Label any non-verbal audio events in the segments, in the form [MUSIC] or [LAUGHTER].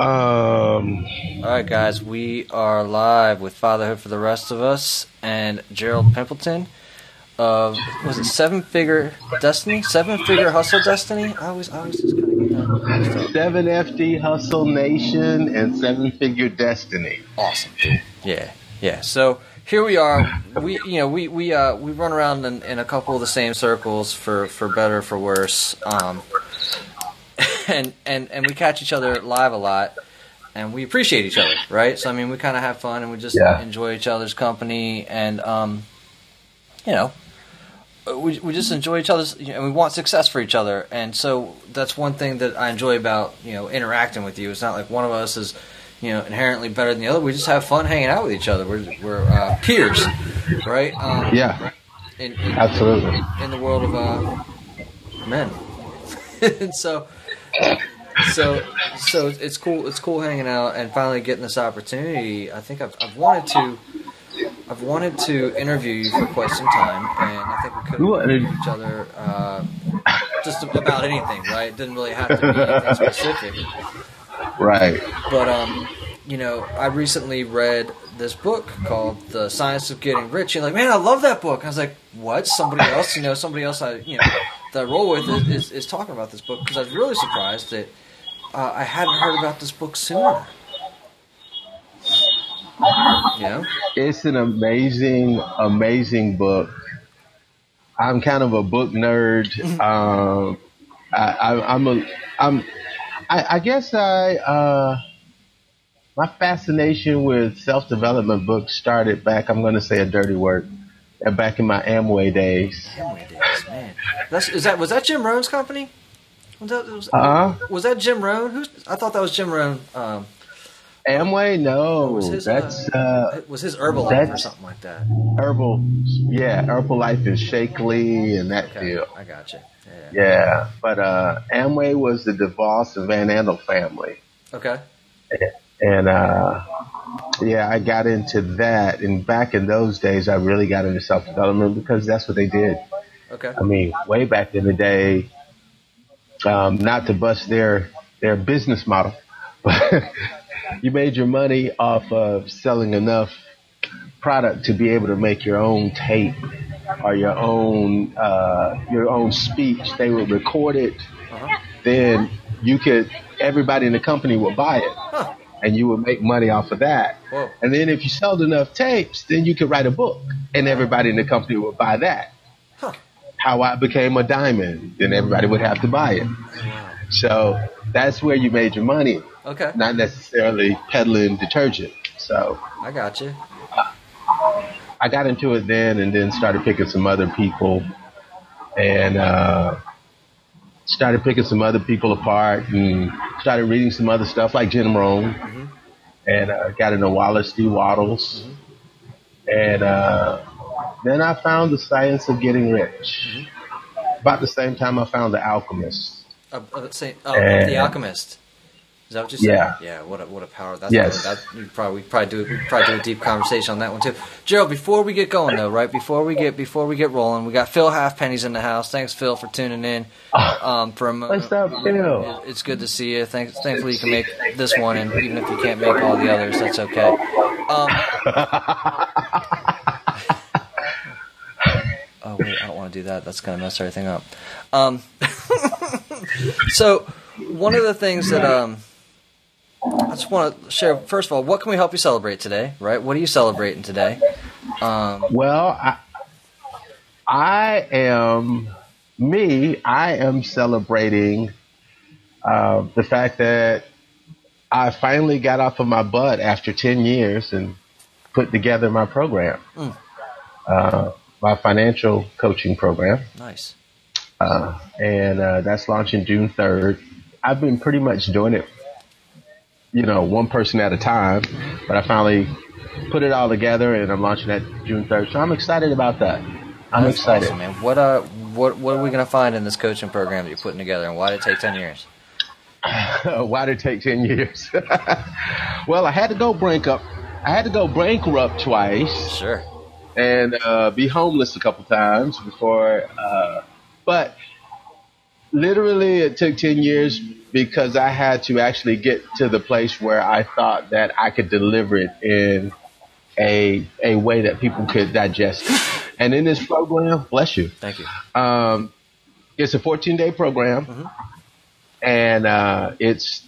Um, All right, guys, we are live with Fatherhood for the Rest of Us and Gerald Pimpleton of was it Seven Figure Destiny? Seven Figure Hustle Destiny? I always, I always just kind of get that. Seven FD Hustle Nation and Seven Figure Destiny. Awesome, dude. Yeah, yeah. So here we are. We, you know, we we uh we run around in, in a couple of the same circles for for better or for worse. Um, [LAUGHS] and and and we catch each other live a lot. And we appreciate each other, right? So I mean, we kind of have fun and we just Yeah. enjoy each other's company, and um, you know, we we just enjoy each other's, you know, and we want success for each other. And so that's one thing that I enjoy about you know interacting with you. It's not like one of us is you know inherently better than the other. We just have fun hanging out with each other. We're we're uh, peers, right? Um, Yeah, in, in, absolutely. in, in the world of uh, men. [LAUGHS] and so, so, so it's cool. It's cool hanging out and finally getting this opportunity. I think I've, I've wanted to. I've wanted to interview you for quite some time, and I think we could You wanted- interview each other uh, just about anything, right? It didn't really have to be anything specific. Right. But um, you know, I recently read this book called The Science of Getting Rich. You're like, man, I love that book. I was like, what? Somebody else, you know, somebody else I, you know, that I roll with is, is, is talking about this book because I was really surprised that uh, I hadn't heard about this book sooner. Know? It's an amazing, amazing book. I'm kind of a book nerd. [LAUGHS] Um, I, I, I'm a, I'm, I, I guess I, uh, my fascination with self development books started back. I'm going to say a dirty word. Back in my Amway days. Amway days, man. That's, is that was that Jim Rohn's company? Was that was, Uh-huh. was that Jim Rohn? Who's I thought that was Jim Rohn. Um, Amway, no, was his, that's uh, it was his Herbalife or something like that. herbal. Yeah, Herbalife and Shaklee and that Okay, deal. I got you. Yeah. Yeah, but uh, Amway was the DeVos and Van Andel family, Okay. and uh, yeah, I got into that. And back in those days, I really got into self development because that's what they did. Okay. I mean, way back in the day, um, not to bust their their business model, [LAUGHS] but you made your money off of selling enough product to be able to make your own tape or your own uh, your own speech. They would record it, Uh-huh. then you could everybody in the company would buy it, Huh. and you would make money off of that. Whoa. And then if you sold enough tapes, then you could write a book, and everybody in the company would buy that. How I became a diamond, then everybody would have to buy it. Wow. So that's where you made your money, Okay. not necessarily peddling detergent. So I got you. I got into it then, and then started picking some other people, and uh, started picking some other people apart, and started reading some other stuff like Jim Rohn, Mhm. and uh, got into Wallace D. Wattles, and uh, then I found the science of getting rich. About the same time, I found the Alchemist. Uh, uh, say, oh, And- the Alchemist. Is that what you said? Yeah. Yeah. What a what a power. That's Yes. That you probably we probably do we probably do a deep conversation on that one too. Gerald, before we get going though, right before we get before we get rolling, we got Phil Halfpennies in the house. Thanks, Phil, for tuning in. Um, for a mo- What's up, Phil? It- It's good to see you. Thanks, thankfully you can make this one, and even if you can't make all the others, that's okay. Um, [LAUGHS] oh wait, I don't want to do that. That's gonna mess everything up. Um, [LAUGHS] so one of the things that um, I just want to share. First of all, what can we help you celebrate today? Right? What are you celebrating today? Um, Well, I, I am me. I am celebrating uh, the fact that I finally got off of my butt after ten years and put together my program, Mm. uh, my financial coaching program, nice. uh, and uh, that's launching June third. I've been pretty much doing it, you know, one person at a time, but I finally put it all together and I'm launching that June third. So I'm excited about that. I'm That's excited. awesome, man. What uh, what what are we gonna find in this coaching program that you're putting together, and why did it take ten years? [LAUGHS] Why did it take ten years? [LAUGHS] well, I had to go bankrupt. I had to go bankrupt twice Sure. And uh, be homeless a couple times before. Uh, but literally, it took ten years because I had to actually get to the place where I thought that I could deliver it in a a way that people could digest it. And in this program, bless you. Thank you. Um, it's a 14 day program, Mm-hmm. and uh, it's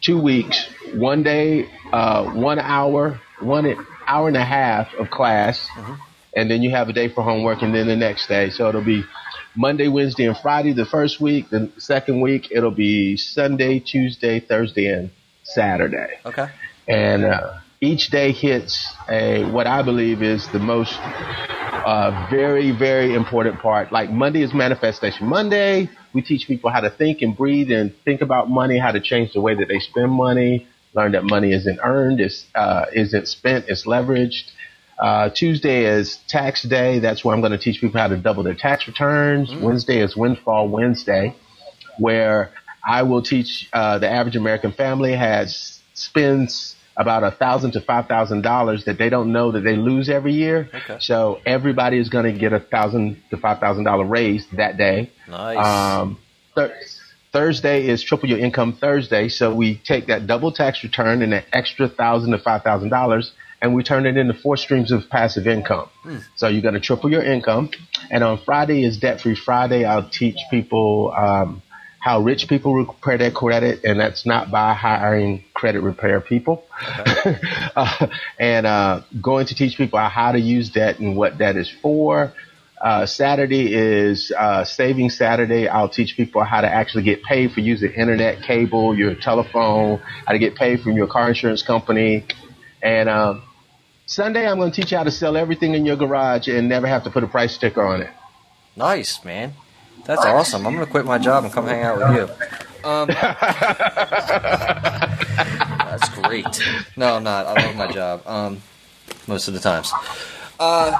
two weeks, one day, uh, one hour, one hour and a half of class, Mm-hmm. and then you have a day for homework, and then the next day. So it'll be Monday, Wednesday, and Friday the first week. The second week it'll be Sunday, Tuesday, Thursday, and Saturday Okay. and uh, each day hits a what I believe is the most uh, very very important part. Like Monday is manifestation Monday. We teach people how to think and breathe and think about money, how to change the way that they spend money. Learn that money isn't earned, it's, uh, isn't spent, it's leveraged. Uh, Tuesday is tax day. That's where I'm going to teach people how to double their tax returns. Wednesday is windfall Wednesday, where I will teach uh, the average American family has spends about a thousand to five thousand dollars that they don't know that they lose every year. Okay. So everybody is going to get a thousand to five thousand dollar raise that day. Nice. Um, thir- Thursday is triple your income Thursday, so we take that double tax return and that extra thousand to five thousand dollars, and we turn it into four streams of passive income. So you're going to triple your income. And on Friday is debt free Friday. I'll teach people um, how rich people repair their credit, and that's not by hiring credit repair people. [LAUGHS] uh, and uh, going to teach people how to use debt and what debt is for. Uh, Saturday is uh, Saving Saturday. I'll teach people how to actually get paid for using internet, cable, your telephone, how to get paid from your car insurance company. And um, Sunday, I'm going to teach you how to sell everything in your garage and never have to put a price sticker on it. Nice, man. That's awesome. I'm gonna quit my job and come hang out with you. Um, [LAUGHS] that's great. No, I'm not. I love my job. Um, most of the times. Uh,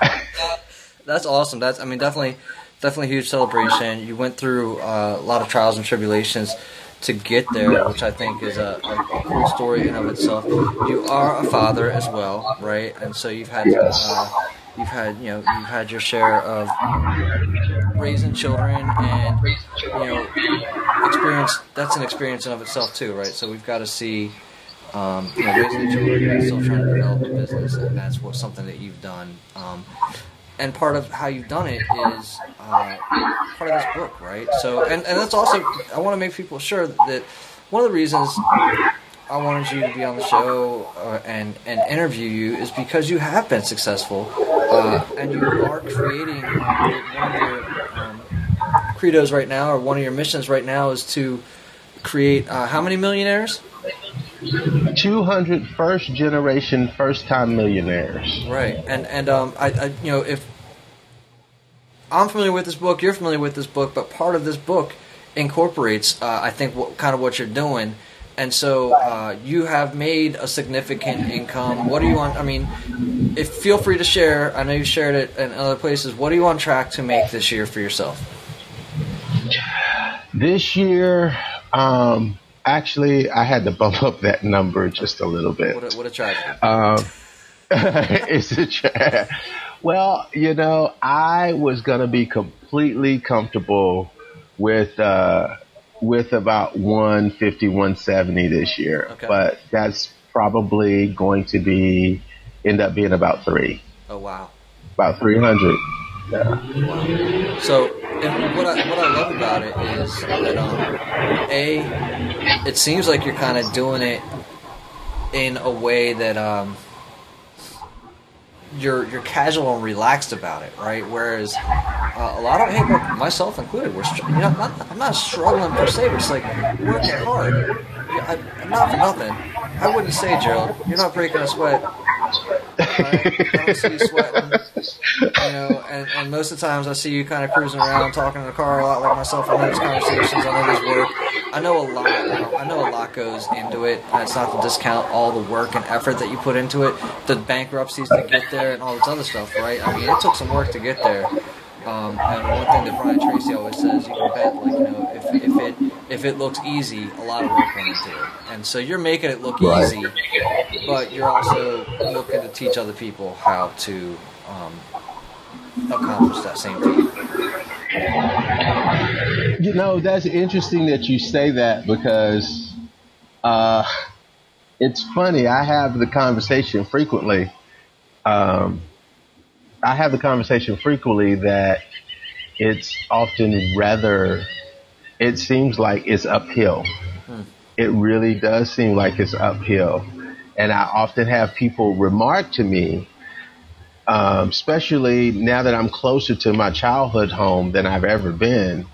that's awesome. That's I mean definitely, definitely a huge celebration. You went through uh, a lot of trials and tribulations to get there, which I think is a, a cool story in of itself. You are a father as well, right? And so you've had uh, you've had you know you've had your share of raising children and you know experience. That's an experience in of itself too, right? So we've got to see. Um, you know, raising children and still trying to develop a business, and that's what something that you've done. Um, and part of how you've done it is uh, part of this book, right? So, and, and that's also I want to make people sure that one of the reasons I wanted you to be on the show uh, and and interview you is because you have been successful, uh, and you are creating one of your um, credos right now, or one of your missions right now, is to create uh, how many millionaires? 200 first generation, first time millionaires. Right, and and um, I, I you know if I'm familiar with this book, you're familiar with this book, but part of this book incorporates, uh, I think, what kind of what you're doing, and so uh, you have made a significant income. What do you want? I mean, if feel free to share. I know you shared it in other places. What are you on track to make this year for yourself? This year, um, actually, I had to bump up that number just a little bit. What a, what a. Um, [LAUGHS] it's a tra- well, you know, I was gonna be completely comfortable with uh, with about 150, 170 this year, Okay. but that's probably going to be end up being about three, oh wow. about 300. Wow. So, what I what I love about it is that um, a, it seems like you're kind of doing it in a way that um, you're you're casual and relaxed about it, right? Whereas uh, a lot of look, myself included, we're you know, not, I'm not struggling per se, but it's like working hard. Yeah, I, not for nothing. I wouldn't say, Gerald, you're not breaking a sweat. Don't see you sweating. You know, and, and most of the times I see you kind of cruising around, talking in the car a lot, like myself. I know conversations, I know this work. I know a lot. I know a lot goes into it. And it's not to discount all the work and effort that you put into it, the bankruptcies to get there, and all this other stuff, right? I mean, it took some work to get there. Um, and one thing that Brian Tracy always says, you can bet, like you know, if, if it if it looks easy, a lot of work went into it. And so you're making it look Right. easy, but you're also looking to teach other people how to um, accomplish that same thing. You know, that's interesting that you say that because uh, it's funny. I have the conversation frequently. Um, I have the conversation frequently that it's often rather, it seems like it's uphill. Hmm. It really does seem like it's uphill. And I often have people remark to me, um, especially now that I'm closer to my childhood home than I've ever been,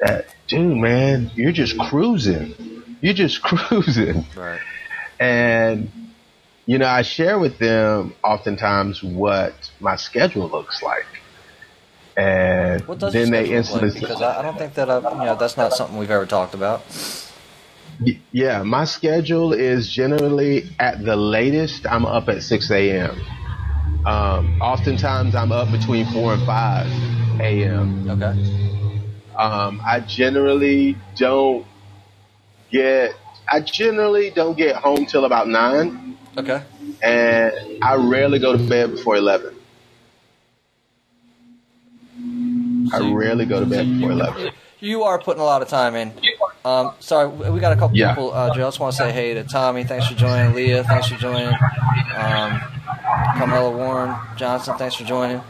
that, dude, man, you're just cruising. You're just [LAUGHS] cruising. Right. And, you know, I share with them oftentimes what my schedule looks like. And then they instantly. Like? Because I, I don't think that, I, you know, that's not something we've ever talked about. Yeah, my schedule is generally at the latest, I'm up at 6 a.m. Um, oftentimes, I'm up between 4 and 5 a.m. Okay. Um, I generally don't get, I generally don't get home till about 9. Okay. And I rarely go to bed before 11. So I rarely go to bed before 11. You are putting a lot of time in. Um, sorry, we got a couple yeah. people. Uh, Joe, I just want to say hey to Tommy. Thanks for joining. Leah, thanks for joining. Um, Carmela Warren Johnson, thanks for joining.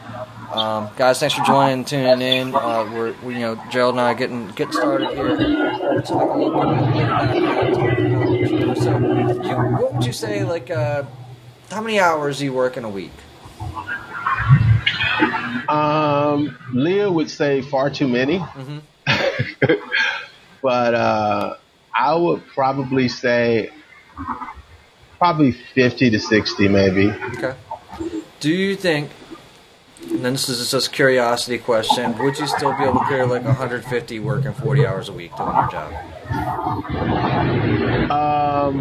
Um, guys, thanks for joining and tuning in. Uh, we're, we, you know, Gerald and I are getting getting started here. We're talking a little bit about So, you, what would you say? Like, uh, how many hours do you work in a week? Um, Leah would say far too many. Mm-hmm. [LAUGHS] but uh, I would probably say probably 50 to 60 maybe. Okay. Do you think, and then this is just a curiosity question, would you still be able to clear like 150 working 40 hours a week doing your job? Um,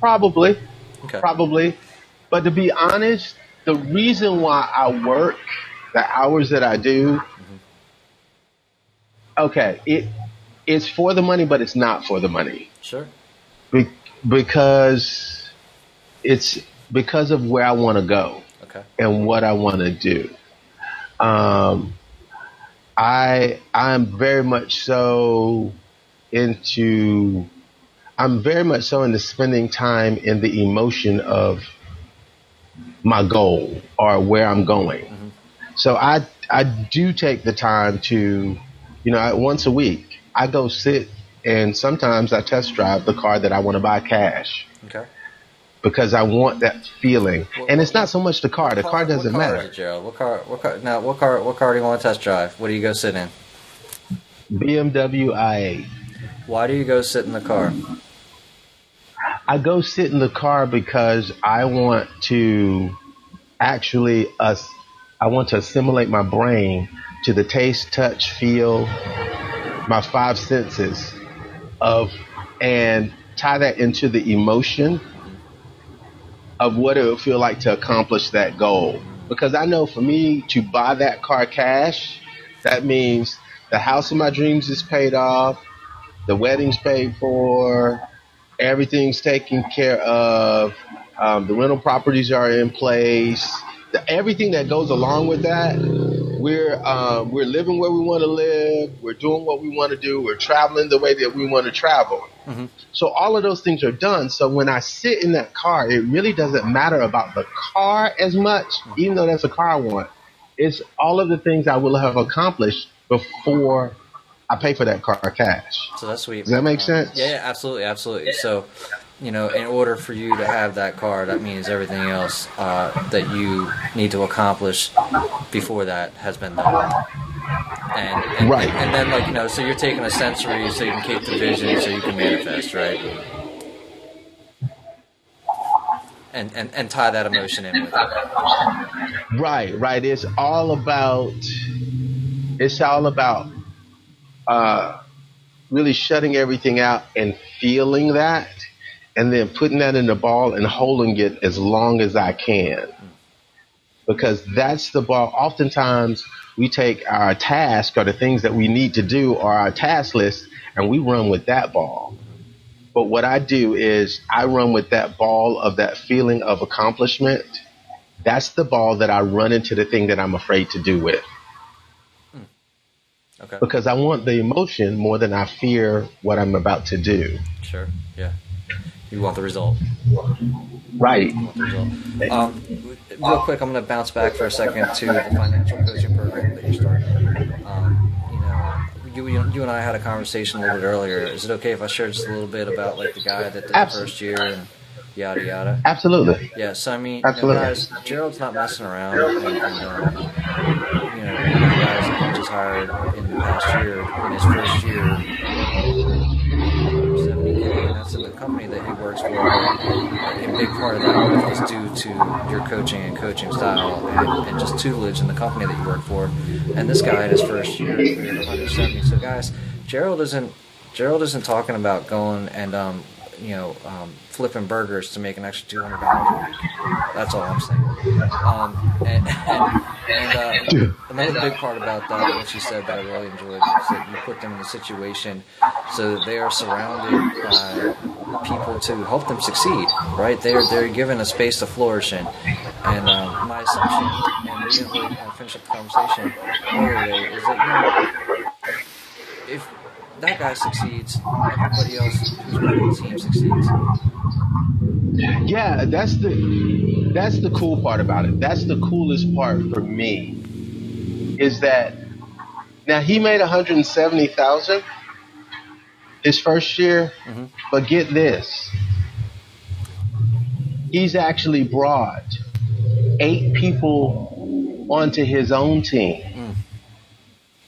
probably. Okay. Probably. But to be honest, the reason why I work the hours that I do okay, it it's for the money, but it's not for the money. Sure. Be- because it's because of where I want to go. Okay. And what I want to do. Um, I I'm very much so into I'm very much so into spending time in the emotion of my goal or where I'm going. Mm-hmm. So I I do take the time to you know, once a week, I go sit and sometimes I test drive the car that I want to buy cash. Okay. Because I want that feeling, and it's not so much the car. The car, car doesn't car matter. It, Gerald? What car? What car? Now, what car? What car do you want to test drive? What do you go sit in? BMW i8. Why do you go sit in the car? I go sit in the car because I want to actually us. I want to assimilate my brain to the taste, touch, feel, my five senses of, and tie that into the emotion of what it would feel like to accomplish that goal. Because I know for me to buy that car cash, that means the house of my dreams is paid off, the wedding's paid for, everything's taken care of, um, the rental properties are in place, the, everything that goes along with that we're um, we're living where we want to live. We're doing what we want to do. We're traveling the way that we want to travel. Mm-hmm. So all of those things are done. So when I sit in that car, it really doesn't matter about the car as much, mm-hmm. even though that's a car I want. It's all of the things I will have accomplished before I pay for that car cash. So that's sweet. Does that make sense? Yeah, yeah absolutely, absolutely. So you know, in order for you to have that car, that means everything else uh, that you need to accomplish before that has been done. And, and, right. And, and, then, like, you know, so you're taking a sensory so you can keep the vision so you can manifest, right? And, and, and tie that emotion in with it. Right, right. It's all about, it's all about uh, really shutting everything out and feeling that and then putting that in the ball and holding it as long as I can. Because that's the ball. Oftentimes, we take our task or the things that we need to do or our task list and we run with that ball. But what I do is I run with that ball of that feeling of accomplishment that's the ball that I run into the thing that I'm afraid to do with. Okay. Because I want the emotion more than I fear what I'm about to do. Sure. Yeah. You want the result. Right. The result. Um, real quick, I'm going to bounce back for a second to the financial coaching program that you started. Um, you know, you, you, and I had a conversation a little bit earlier. Is it okay if I share just a little bit about like the guy that did the first year and yada yada? Absolutely. Yeah, so I mean, you know, guys, Gerald's not messing around, and, and um, you know, one of the guys that he just hired in the past year, in his first year, 70k, and that's in the company that he works for. A big part of that is due to your coaching and coaching style, and, and just tutelage in the company that you work for. And this guy in his first year, 170. So, guys, Gerald isn't Gerald isn't talking about going and um, you know um, flipping burgers to make an extra two hundred dollars a week. That's all I'm saying. Um, and and, and uh, [LAUGHS] another big part about that, what you said that I really enjoyed, is that you put them in a situation so that they are surrounded by people to help them succeed. Right? They're they're given a space to flourish in. And um, my assumption, and we didn't really kind of finish up the conversation earlier, is that you know if that guy succeeds, everybody else who's part of the team succeeds. Yeah, that's the that's the cool part about it. That's the coolest part for me is that now he made 170,000 his first year, Mhm. but get this. He's actually brought eight people onto his own team Mm.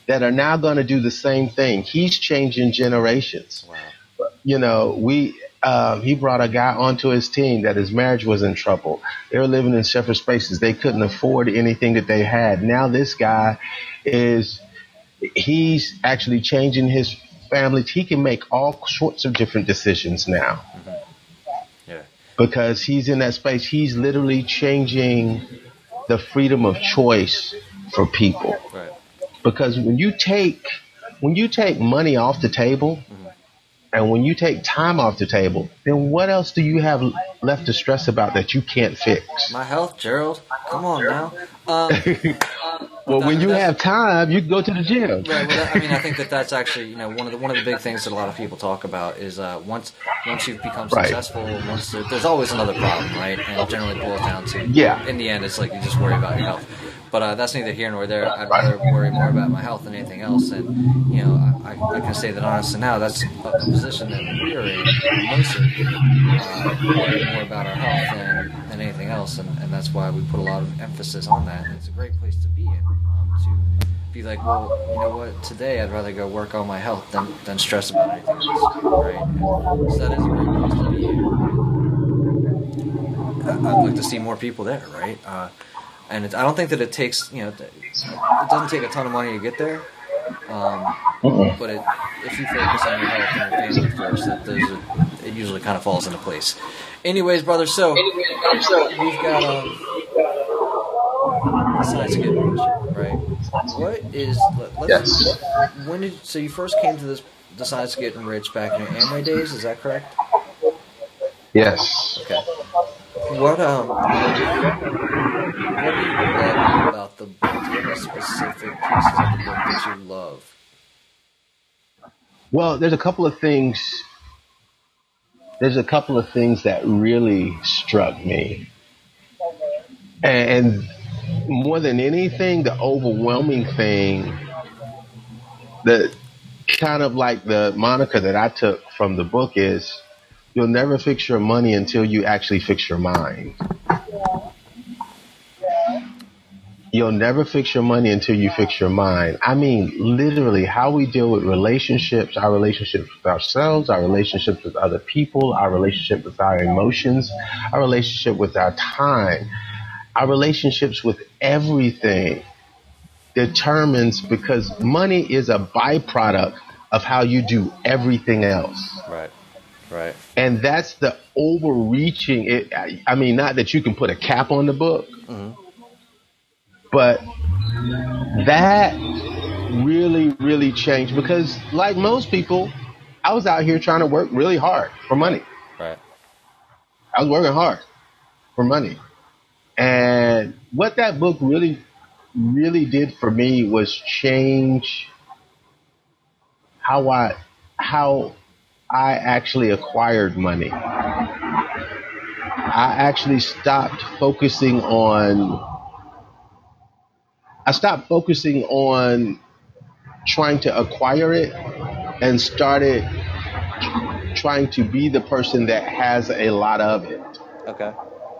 that are now going to do the same thing. He's changing generations Wow. you know, we um, he brought a guy onto his team that his marriage was in trouble. They were living in separate spaces. They couldn't afford anything that they had. Now this guy is he's actually changing his family. He can make all sorts of different decisions now Yeah. because he's in that space. He's literally changing the freedom of choice for people. Right. Because when you take when you take money off the table and when you take time off the table, then what else do you have left to stress about that you can't fix? My health, Gerald. Come on now. Um, [LAUGHS] Well, when you have time, you can go to the gym. Right. Well, that, I mean, I think that that's actually you know one of the one of the big things that a lot of people talk about is uh, once once you've become Right. successful, once there's always another problem, right? And it generally boils down to Yeah. In the end, it's like you just worry about your health. But uh, that's neither here nor there. I'd rather worry more about my health than anything else. And you know, I, I, can say that honestly now, that's a, position that we are in mostly uh, worry more about our health than, than anything else, and, and that's why we put a lot of emphasis on that. And it's a great place to be in um, to be like, well, you know what? Today I'd rather go work on my health than, than stress about anything else, right? And so that is a great place to be. I'd like to see more people there, right? Uh, and it, I don't think that it takes, you know, it doesn't take a ton of money to get there. Um, but it, if you focus on your health and your family first, it, those are, it usually kind of falls into place. Anyways, brother, so we've got um, science to get rich, right? What is let, let's, Yes. when did so you first came to this science of getting rich back in your Amway days? Is that correct? Yes. Okay. What um what do you love about the book? Do you have any specific pieces of the book that you love? Well, there's a couple of things. There's a couple of things that really struck me, and more than anything, the overwhelming thing, the kind of like the moniker that I took from the book is, you'll never fix your money until you actually fix your mind. You'll never fix your money until you fix your mind. I mean, literally, how we deal with relationships, our relationships with ourselves, our relationships with other people, our relationship with our emotions, our relationship with our time, our relationships with everything determines because money is a byproduct of how you do everything else. Right. Right. And that's the overreaching. It, I- I mean, not that you can put a cap on the book, Mhm. But that really, really changed because, like most people, I was out here trying to work really hard for money. Right. I was working hard for money. And what that book really really did for me was change how I how I actually acquired money. I actually stopped focusing on I stopped focusing on trying to acquire it and started trying to be the person that has a lot of it. Okay.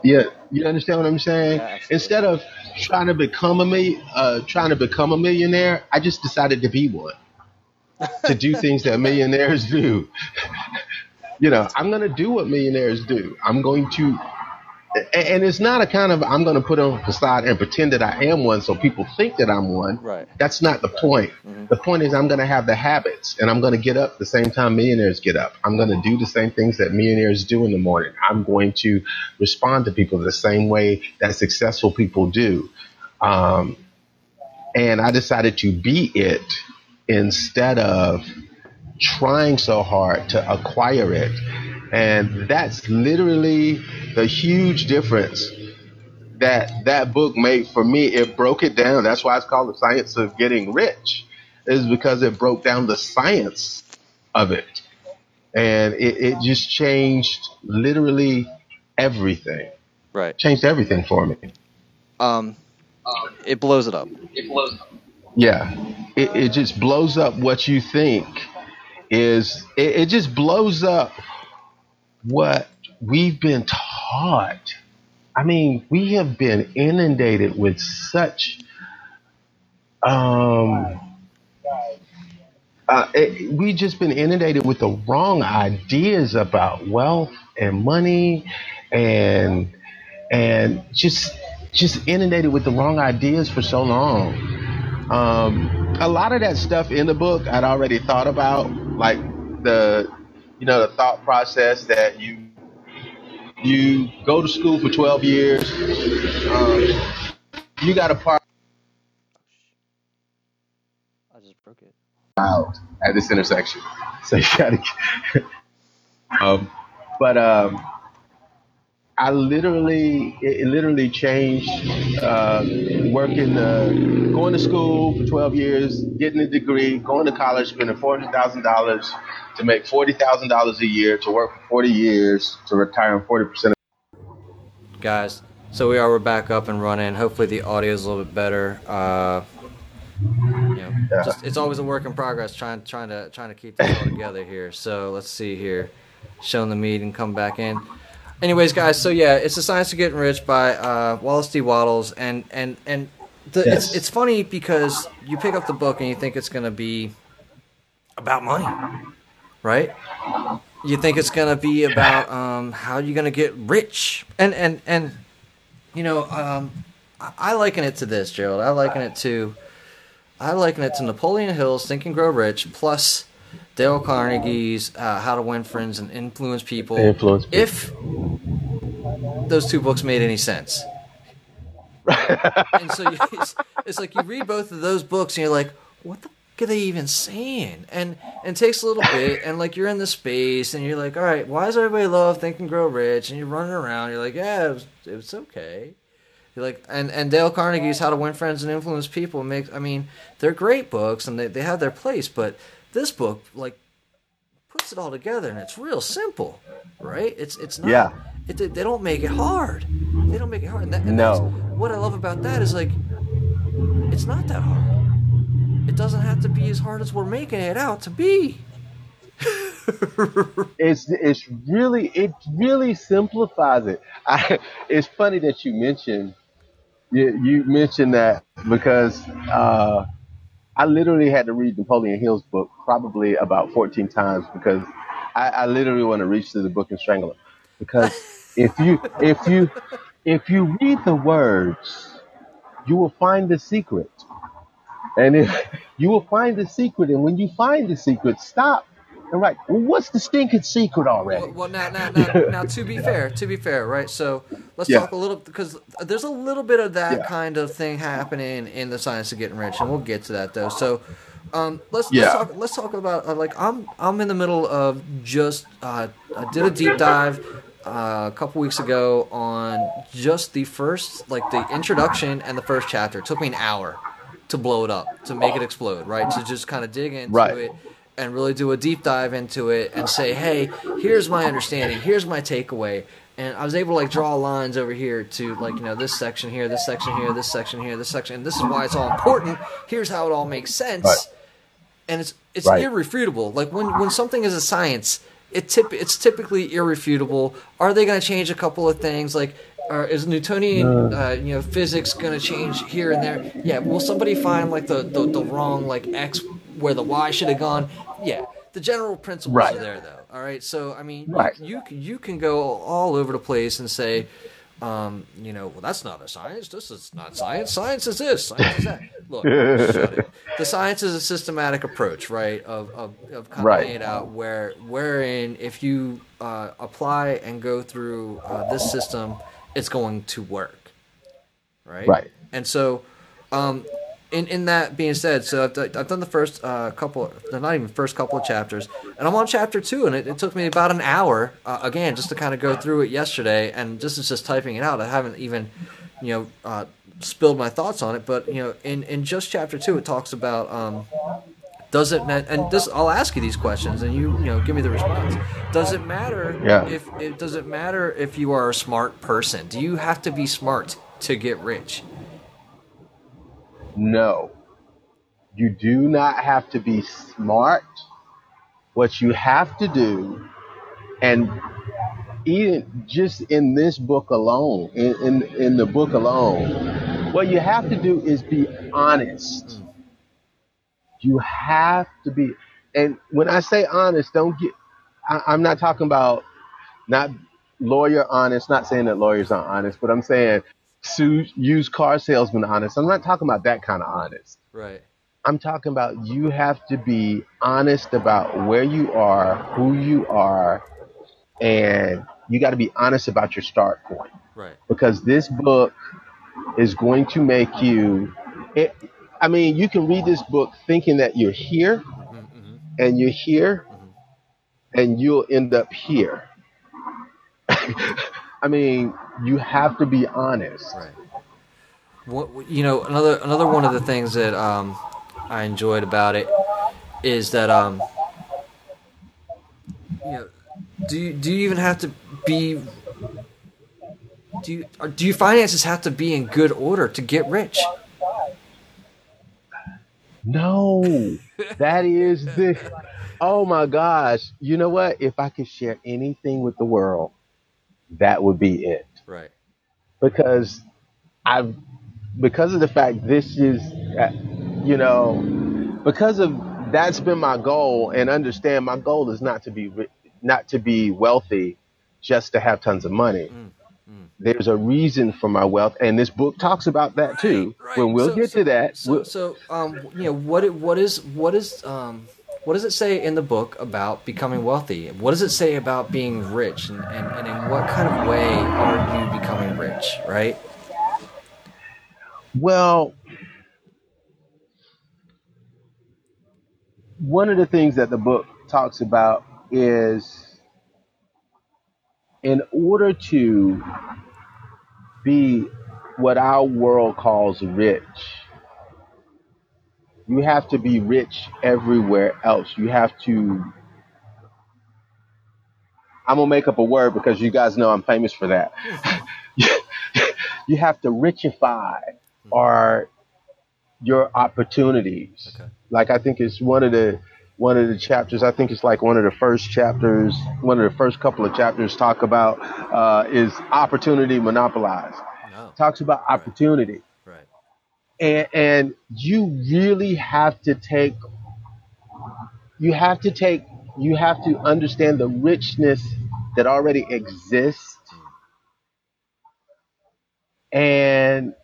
Yeah, you understand what I'm saying? Yeah, absolutely. Instead of trying to become a mi- uh, trying to become a millionaire, I just decided to be one. [LAUGHS] to do things that millionaires do. [LAUGHS] you know, I'm going to do what millionaires do. I'm going to and it's not a kind of I'm going to put on a facade and pretend that I am one so people think that I'm one. Right. That's not the point. The point is I'm going to have the habits and I'm going to get up the same time millionaires get up. I'm going to do the same things that millionaires do in the morning. I'm going to respond to people the same way that successful people do. Um, and I decided to be it instead of trying so hard to acquire it. And that's literally the huge difference that that book made for me. It broke it down. That's why it's called the science of getting rich, is because it broke down the science of it. And it, it just changed literally everything. Right. Changed everything for me. Um, it blows it up. It blows up. Yeah. It, it just blows up what you think is, it, it just blows up what we've been taught. I mean, we have been inundated with such, um, uh, it, we just been inundated with the wrong ideas about wealth and money and and just just inundated with the wrong ideas for so long. Um, a lot of that stuff in the book I'd already thought about, like the you know the thought process that you you go to school for 12 years, um, you got to part I just broke it. out at this intersection, [LAUGHS] so you got to. [LAUGHS] um, but um, I literally, it, it literally changed uh, working, uh, going to school for 12 years, getting a degree, going to college, spending $400,000 to make $40,000 a year, to work for 40 years, to retire on 40% guys. So we are we're back up and running. Hopefully the audio is a little bit better. Uh, you know, Yeah. just it's always a work in progress. Trying trying to trying to keep this all together here. So let's see here, showing the meat and come back in. Anyways, guys. So yeah, it's the science of getting rich by uh, Wallace D. Wattles, and and and the, Yes. it's it's funny because you pick up the book and you think it's gonna be about money, right? you think it's gonna be about um, how you're gonna get rich, and and and you know, um, I, liken it to this, Gerald. I liken it to, I liken it to Napoleon Hill's Think and Grow Rich plus Dale Carnegie's uh, How to Win Friends and Influence People. Influence People. If those two books made any sense. [LAUGHS] and so you, it's, it's like you read both of those books and you're like, what the are they even saying? And and it takes a little bit and like you're in the space and you're like, all right, why does everybody love Think and Grow Rich? And you're running around, you're like, yeah, it was, it was okay. You're like, and, and Dale Carnegie's How to Win Friends and Influence People makes, I mean, they're great books and they, they have their place, but this book, like, puts it all together and it's real simple, right? It's, it's not, Yeah. it, they they don't make it hard. They don't make it hard. And that, and No. What I love about that is like, it's not that hard. It doesn't have to be as hard as we're making it out to be. [LAUGHS] it's it's really it really simplifies it. I, it's funny that you mentioned you, you mentioned that because uh, I literally had to read Napoleon Hill's book probably about 14 times because I, I literally want to reach to the book and strangle it because [LAUGHS] if you if you if you read the words, you will find the secret, and if [LAUGHS] you will find the secret, and when you find the secret, stop and write. Well, what's the stinking secret already? Well, well now, now, now, now, to be [LAUGHS] fair, to be fair, right? So let's Yeah. talk a little because there's a little bit of that Yeah. kind of thing happening in the science of getting rich, and we'll get to that though. So um, let's Yeah. let's talk let's talk about uh, like I'm I'm in the middle of just uh, I did a deep dive uh, a couple weeks ago on just the first, like the introduction and the first chapter. It took me an hour to blow it up, to make it uh, explode, right? To just kind of dig into Right. it and really do a deep dive into it and say, hey, here's my understanding, here's my takeaway. And I was able to like draw lines over here to like you know this section here, this section here, this section here, this section. And this is why it's all important. Here's how it all makes sense Right. and it's it's Right. irrefutable. Like when when something is a science, it tip it's typically irrefutable. Are they going to change a couple of things? Like, are, is Newtonian uh, you know physics going to change here and there? Yeah. Will somebody find like the the, the wrong like x where the y should have gone? Yeah. The general principles Right. are there though. All right. So I mean, Right. you you can go all over the place and say. Um, you know, well, that's not a science. This is not science. Science is this. Science is that. Look, the science is a systematic approach, right? Of of, of kind Right. of out where wherein if you uh, apply and go through uh, this system, it's going to work, right? Right. And so, um, in in that being said, so I've, I've done the first uh, couple, no, not even first couple of chapters, and I'm on chapter two, and it, it took me about an hour uh, again just to kind of go through it yesterday, and just is just typing it out. I haven't even, you know, uh, spilled my thoughts on it, but you know, in in just chapter two, it talks about. Um, does it matter? and this I'll ask you these questions and you you know give me the response. Does it matter Yeah. if it does it matter if you are a smart person? Do you have to be smart to get rich? No. You do not have to be smart. What you have to do, and even just in this book alone, in, in, in the book alone, what you have to do is be honest. You have to be, and when I say honest, don't get, I, I'm not talking about not lawyer honest, not saying that lawyers aren't honest, but I'm saying su- used car salesman honest. I'm not talking about that kind of honest. Right. I'm talking about you have to be honest about where you are, who you are, and you got to be honest about your start point Right. because this book is going to make you it, I mean, you can read this book thinking that you're here Mm-hmm. and you're here and you'll end up here. [LAUGHS] I mean, you have to be honest. Right. What you know, another another one of the things that um, I enjoyed about it is that um, you know, do you, do you even have to be do you do your finances have to be in good order to get rich? No, that is the. Oh my gosh! You know what? If I could share anything with the world, that would be it. Right. Because I've, because of the fact this is, uh, you know, because of that's been my goal, and understand my goal is not to be not to be wealthy, just to have tons of money. There's a reason for my wealth, and this book talks about that too. Right, When we'll so- get so- to that, So, we'll- so um, you know, what it, what is what is um, what does it say in the book about becoming wealthy? What does it say about being rich, and, and, and in what kind of way are you becoming rich? Right. Well, one of the things that the book talks about is in order to be what our world calls rich, you have to be rich everywhere else. You have to. I'm gonna make up a word because you guys know I'm famous for that. [LAUGHS] you have to richify hmm. or your opportunities. Okay. Like I think it's one of the one of the chapters. I think it's like one of the first chapters. One of the first couple of chapters talk about uh, is opportunity monopolized. No. Talks about opportunity, Right. and and you really have to take. You have to take. You have to understand the richness that already exists, and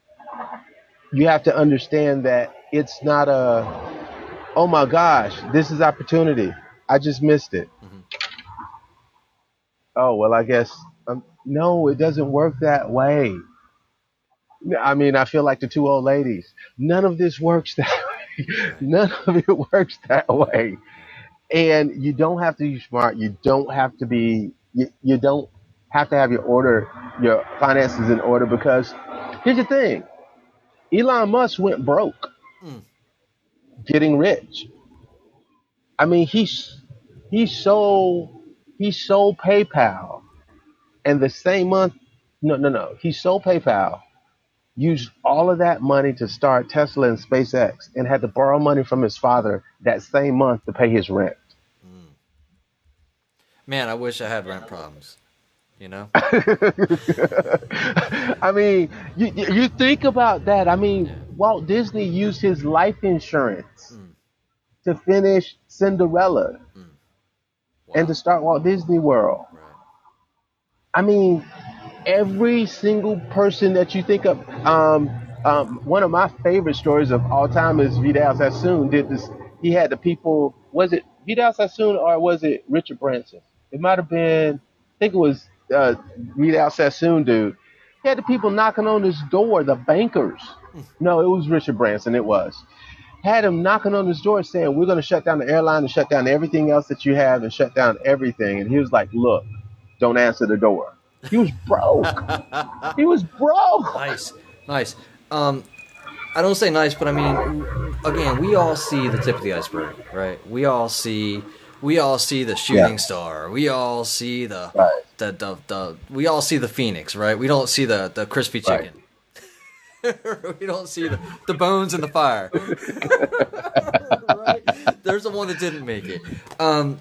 you have to understand that it's not a oh my gosh this is opportunity. I just missed it. Mhm. oh well i guess um, no it doesn't work that way. I mean i feel like the two old ladies. None of this works [LAUGHS] that way. None of it works that way. And you don't have to be smart. You don't have to be you, you don't have to have your order, your finances in order because here's the thing. Elon Musk went broke. Mm. Getting rich. I mean, he's he sold he sold PayPal, and the same month, no, no, no, he sold PayPal, used all of that money to start Tesla and SpaceX, and had to borrow money from his father that same month to pay his rent. Mm. Man, I wish I had rent problems. You know? [LAUGHS] I mean, you you you think about that. I mean. Walt Disney used his life insurance Mm. to finish Cinderella Wow. and to start Walt Disney World. right. I mean, every single person that you think of. Um, um, one of my favorite stories of all time is Vidal Sassoon did this. He had the people. Was it Vidal Sassoon or was it Richard Branson? It might have been. I think it was uh, Vidal Sassoon, dude. He had the people knocking on his door, the bankers. No, it was Richard Branson. It was. Had him knocking on his door saying, "We're going to shut down the airline and shut down everything else that you have and shut down everything." And he was like, "Look, don't answer the door." He was broke. [LAUGHS] he was broke. Nice, nice. Um, I don't say nice, but I mean, again, we all see the tip of the iceberg, right? We all see, we all see the shooting Yeah. star. We all see the, Right. the, the, the, we all see the phoenix, right? We don't see the, the crispy Right. [LAUGHS] we don't see the, the bones in the fire. [LAUGHS] right? There's the one that didn't make it. Um,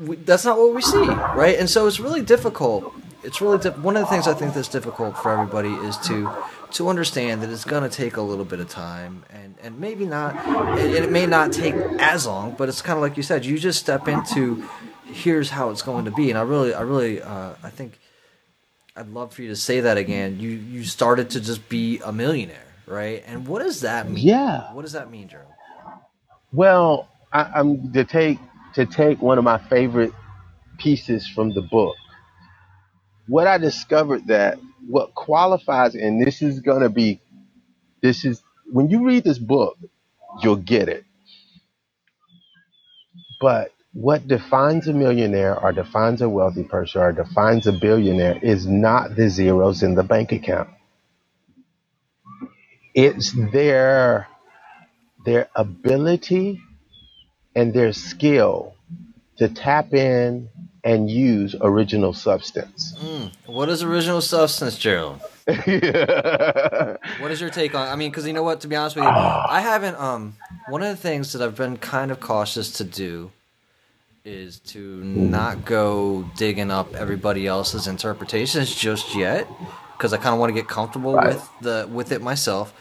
we, that's not what we see, right? And so it's really difficult. It's really di- one of the things I think that's difficult for everybody is to to understand that it's going to take a little bit of time, and and maybe not, and it may not take as long, but it's kind of like you said, you just step into here's how it's going to be, and I really, I really, uh, I think I'd love for you to say that again. You you started to just be a millionaire, right? And what does that mean? Yeah. What does that mean, Jerome? Well, I, I'm to take to take one of my favorite pieces from the book. What I discovered that what qualifies, and this is gonna be, this is when you read this book, you'll get it. But what defines a millionaire or defines a wealthy person or defines a billionaire is not the zeros in the bank account. It's their their ability and their skill to tap in and use original substance. Mm, what is original substance, Gerald? What is your take on? I mean, because you know what? To be honest with you, [SIGHS] I haven't. Um, one of the things that I've been kind of cautious to do is to hmm. not go digging up everybody else's interpretations just yet, because I kind of want to get comfortable Right. with the with it myself.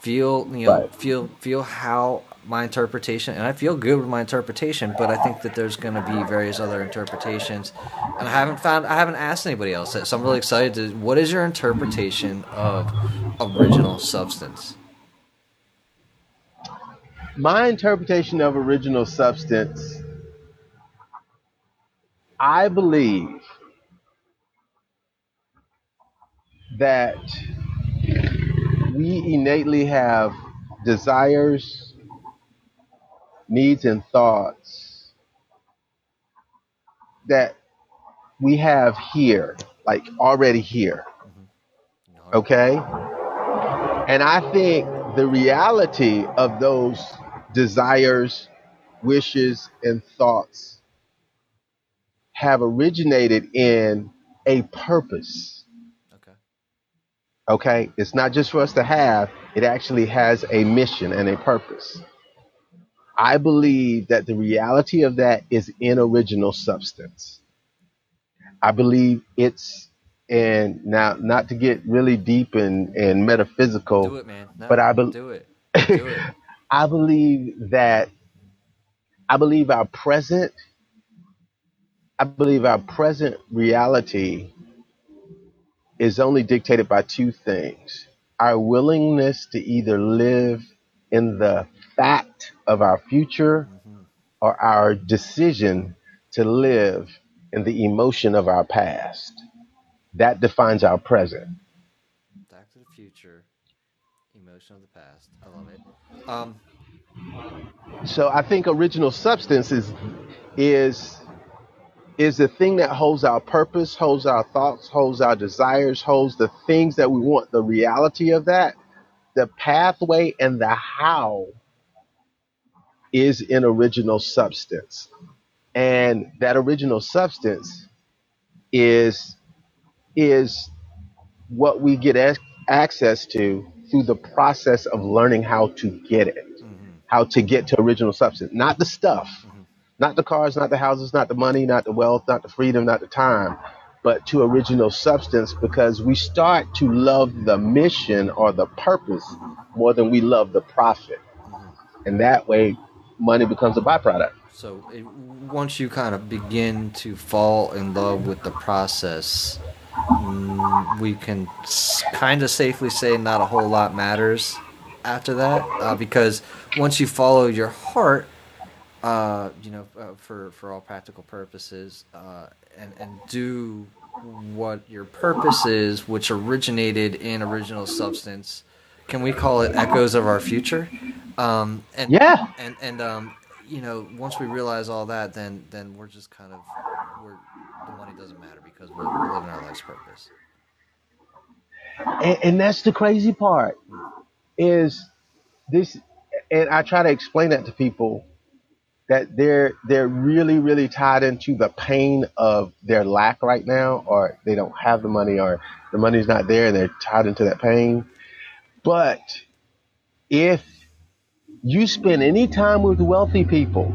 Feel you know, Right. feel feel how my interpretation, and I feel good with my interpretation. But I think that there's going to be various other interpretations, and I haven't found I haven't asked anybody else. that, So I'm really excited to. What is your interpretation of original substance? My interpretation of original substance, I believe that we innately have desires, needs, and thoughts that we have here, like already here. Mm-hmm. Okay? And I think the reality of those desires, wishes, and thoughts have originated in a purpose. Okay. Okay? It's not just for us to have, it actually has a mission and a purpose. I believe that the reality of that is in original substance. I believe it's and now not to get really deep and, and metaphysical, Do it, man. No, but I bel do it. [LAUGHS] Do it. I believe that I believe our present I believe our present reality is only dictated by two things. Our willingness to either live in the fact of our future Mhm. or our decision to live in the emotion of our past. That defines our present. Back to the future. Emotion of the past. I love it. Um, So I think original substance is is is the thing that holds our purpose, holds our thoughts, holds our desires, holds the things that we want, the reality of that, the pathway and the how is in original substance. And that original substance is is what we get ac- access to through the process of learning how to get it, mm-hmm. how to get to original substance, not the stuff, mm-hmm. Not the cars, not the houses, not the money, not the wealth, not the freedom, not the time, but to original substance because we start to love the mission or the purpose more than we love the profit. And that way, money becomes a byproduct. So it, once you kind of begin to fall in love with the process, mm, we can kind of safely say not a whole lot matters after that uh, because once you follow your heart, uh, you know, uh, for for all practical purposes, uh, and and do what your purpose is, which originated in original substance. Can we call it echoes of our future? Um, and Yeah. and and um, you know, once we realize all that, then then we're just kind of we're the money doesn't matter because we're, we're living our life's purpose. And, and that's the crazy part is this, and I try to explain that to people that they're they're really really tied into the pain of their lack right now, or they don't have the money, or the money's not there, and they're tied into that pain. But if you spend any time with wealthy people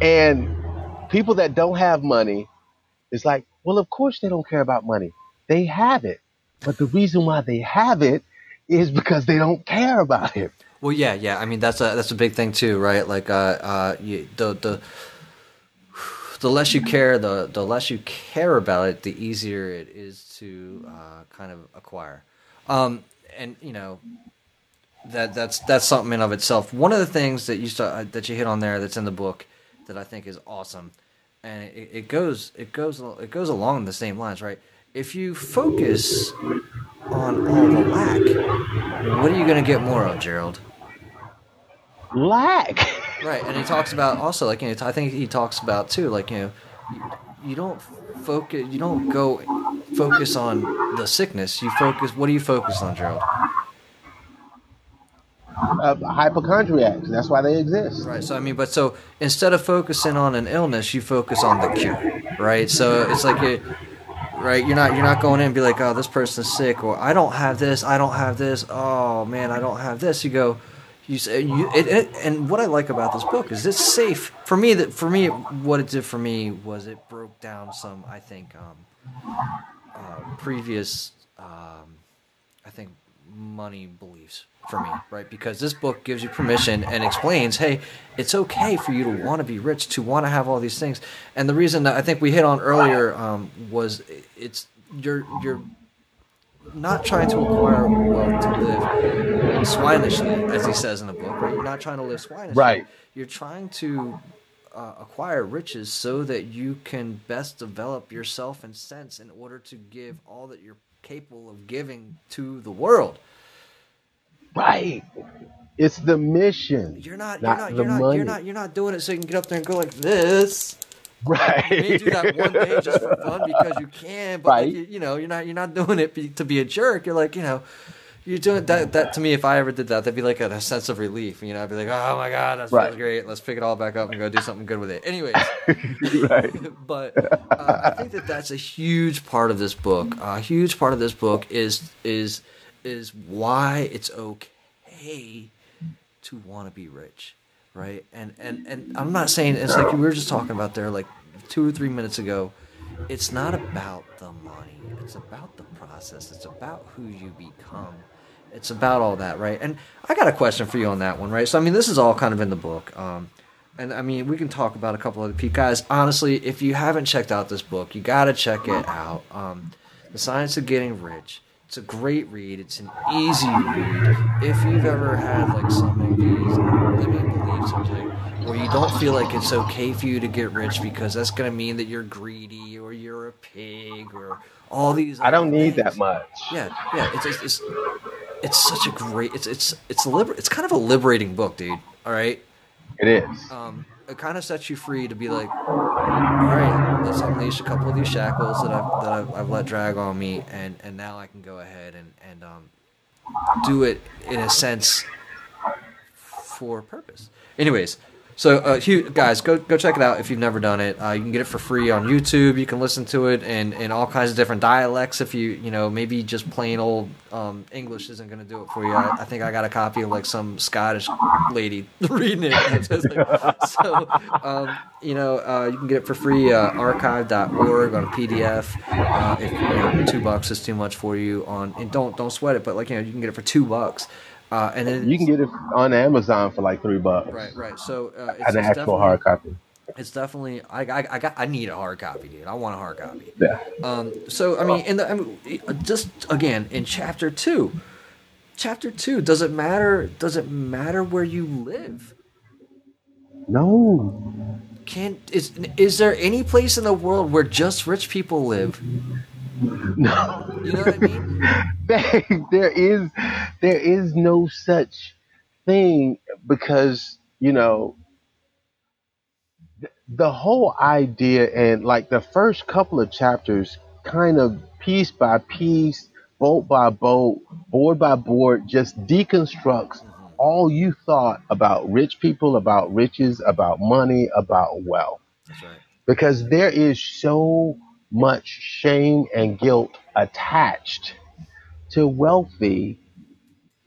and people that don't have money, it's like, well, of course they don't care about money. They have it. But the reason why they have it is because they don't care about it. Well, yeah, yeah. I mean, that's a that's a big thing too, right? Like, uh, uh, you, the the the less you care, the the less you care about it, the easier it is to uh, kind of acquire. Um, and you know, that that's that's something in of itself. One of the things that you start, that you hit on there that's in the book that I think is awesome, and it, it goes it goes it goes along the same lines, right? If you focus on all the lack, what are you going to get more of, Gerald? Lack. Right, and he talks about also like you know I think he talks about too like you know you, you don't focus you don't go focus on the sickness you focus what do you focus on Gerald Uh, hypochondriacs. That's why they exist. right so I mean but so instead of focusing on an illness you focus on the cure right so it's like it, right you're not you're not going in and be like oh this person's sick or I don't have this I don't have this oh man I don't have this you go you say you it, it, and what I like about this book is it's safe. For me that for me what it did for me was it broke down some I think um, uh, previous um, I think money beliefs for me right? Because this book gives you permission and explains hey it's okay for you to want to be rich to want to have all these things. And the reason that I think we hit on earlier um, was it's your your not trying to acquire wealth to live swinishly, as he says in the book, right? You're not trying to live swinishly. Right. You're trying to uh, acquire riches so that you can best develop yourself and sense in order to give all that you're capable of giving to the world. Right. It's the mission. You're not. Not you're not. You're not. money. You're not. You're not doing it so you can get up there and go like this. [LAUGHS] Right. You may do that one day just for fun because you can, but like, you, you know, you're not. You're not doing it be, to be a jerk. You're like, you know, you're doing that. That to me, if I ever did that, that'd be like a, a sense of relief. You know, I'd be like, oh my god, that feels Right. great. Let's pick it all back up and go do something good with it. Anyways, [LAUGHS] right. [LAUGHS] but uh, I think that that's a huge part of this book. A huge part of this book is is is why it's okay to want to be rich, right? And and and I'm not saying it's like we were just talking about there like two or three minutes ago. It's not about the money. It's about the process. It's about who you become. It's about all that, right? And I got a question for you on that one, right? So I mean, this is all kind of in the book. Um, and I mean, we can talk about a couple other people. Guys, honestly, if you haven't checked out this book, you got to check it out. Um, the Science of Getting Rich. It's a great read. It's an easy read. If you've ever had like some of these limiting beliefs or where you don't feel like it's okay for you to get rich because that's going to mean that you're greedy or you're a pig or all these. I don't need things. that much. Yeah, yeah. It's it's, it's it's such a great. It's it's it's liber- It's kind of a liberating book, dude. All right. It is. Um, it kind of sets you free to be like, all right, let's unleash a couple of these shackles that I've that I've, I've let drag on me, and and now I can go ahead and and um, do it in a sense for purpose. Anyways, so, uh, guys, go go check it out if you've never done it. Uh, you can get it for free on YouTube. You can listen to it in, in all kinds of different dialects. If you you know maybe just plain old um, English isn't going to do it for you. I, I, think I got a copy of like some Scottish lady [LAUGHS] reading it. [LAUGHS] so um, you know uh, you can get it for free. Uh, archive.org on a PDF. Uh, if you know, two bucks is too much for you on and don't don't sweat it. But like you know you can get it for two bucks. Uh, and then you can get it on Amazon for like three bucks. Right, right. So uh, it's, an it's actual hard copy. It's definitely I, I, I got I need a hard copy, dude. I want a hard copy. Yeah. Um. So I mean, in the I mean, just again in chapter two, chapter two does it matter? Does it matter where you live? No. Can is is there any place in the world where just rich people live? No. You know what I mean? [LAUGHS] there is there is no such thing because, you know, the whole idea and like the first couple of chapters kind of piece by piece, bolt by bolt, board by board just deconstructs all you thought about rich people, about riches, about money, about wealth. That's right. Because there is so much shame and guilt attached to wealthy,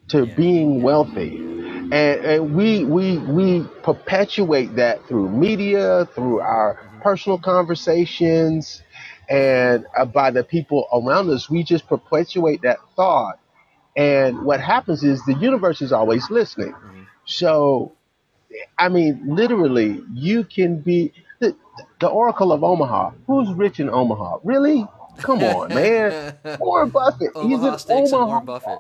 to yeah. being wealthy. And, and, we, we, we perpetuate that through media, through our mm-hmm. personal conversations, and uh, by the people around us. We just perpetuate that thought. And what happens is the universe is always listening. Mm-hmm. So, I mean, literally, you can be, the Oracle of Omaha. Who's rich in Omaha? Really? Come on, man. [LAUGHS] Warren Buffett. Omaha He's in Omaha. Warren Buffett.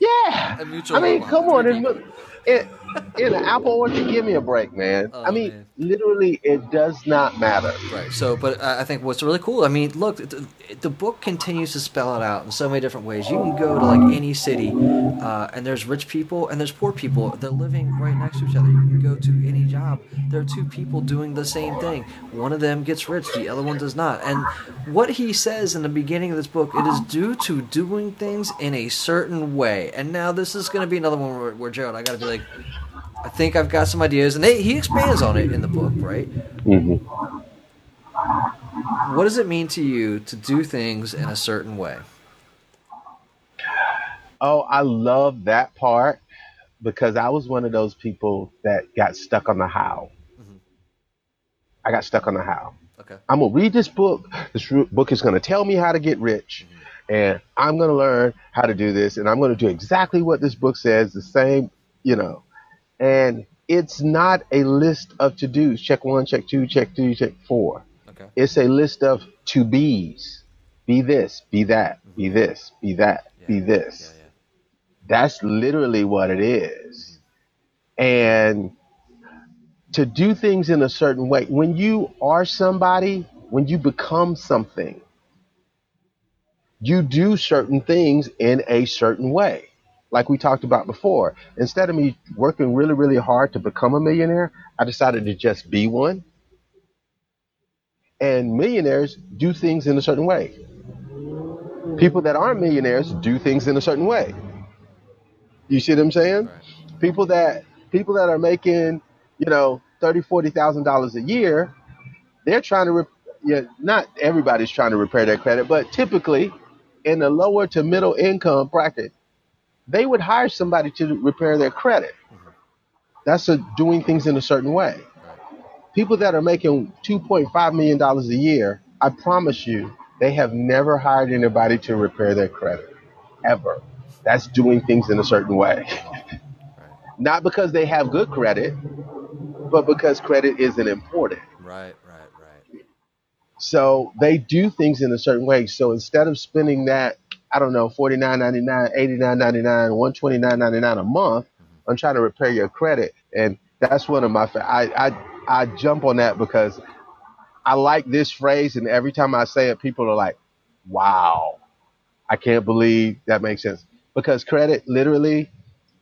Yeah. I mean, come on. And, in, in an apple orchard, give me a break, man. Oh, I mean, man. literally, it does not matter. Right. So, but I think what's really cool. I mean, look, the, the, book continues to spell it out in so many different ways. You can go to like any city, uh, and there's rich people and there's poor people. They're living right next to each other. You can go to any job. There are two people doing the same thing. One of them gets rich, the other one does not. And what he says in the beginning of this book, it is due to doing things in a certain way. And now this is going to be another one where, where Gerald, I got to be like I think I've got some ideas, and they, he expands on it in the book, right? Mm-hmm. What does it mean to you to do things in a certain way? Oh, I love that part because I was one of those people that got stuck on the how. Mm-hmm. I got stuck on the how. Okay. I'm gonna read this book. This book is gonna tell me how to get rich, mm-hmm. and I'm gonna learn how to do this, and I'm gonna do exactly what this book says. The same, you know, and it's not a list of to dos. Check one, check two, check three, check four. Okay. It's a list of to be's. Be this, be that, mm-hmm. be this, be that, yeah. be this. Yeah, yeah. That's literally what it is. And to do things in a certain way, when you are somebody, when you become something, you do certain things in a certain way like we talked about before, instead of me working really, really hard to become a millionaire, I decided to just be one. And millionaires do things in a certain way. People that aren't millionaires do things in a certain way. You see what I'm saying? Right. People that people that are making, you know, thirty, forty thousand dollars a year, they're trying to, re- yeah, not everybody's trying to repair their credit, but typically in the lower to middle income bracket, they would hire somebody to repair their credit. Mm-hmm. That's a, doing things in a certain way. People that are making $2.5 million a year, I promise you, they have never hired anybody to repair their credit. Ever. That's doing things in a certain way. [LAUGHS] Not because they have good credit, but because credit isn't important. Right, right, right. So they do things in a certain way. So instead of spending that I don't know, forty nine ninety nine, eighty nine ninety nine, one twenty nine ninety nine a month. I'm mm-hmm. trying to repair your credit, and that's one of my. I I I jump on that because I like this phrase, and every time I say it, people are like, "Wow, I can't believe that makes sense." Because credit literally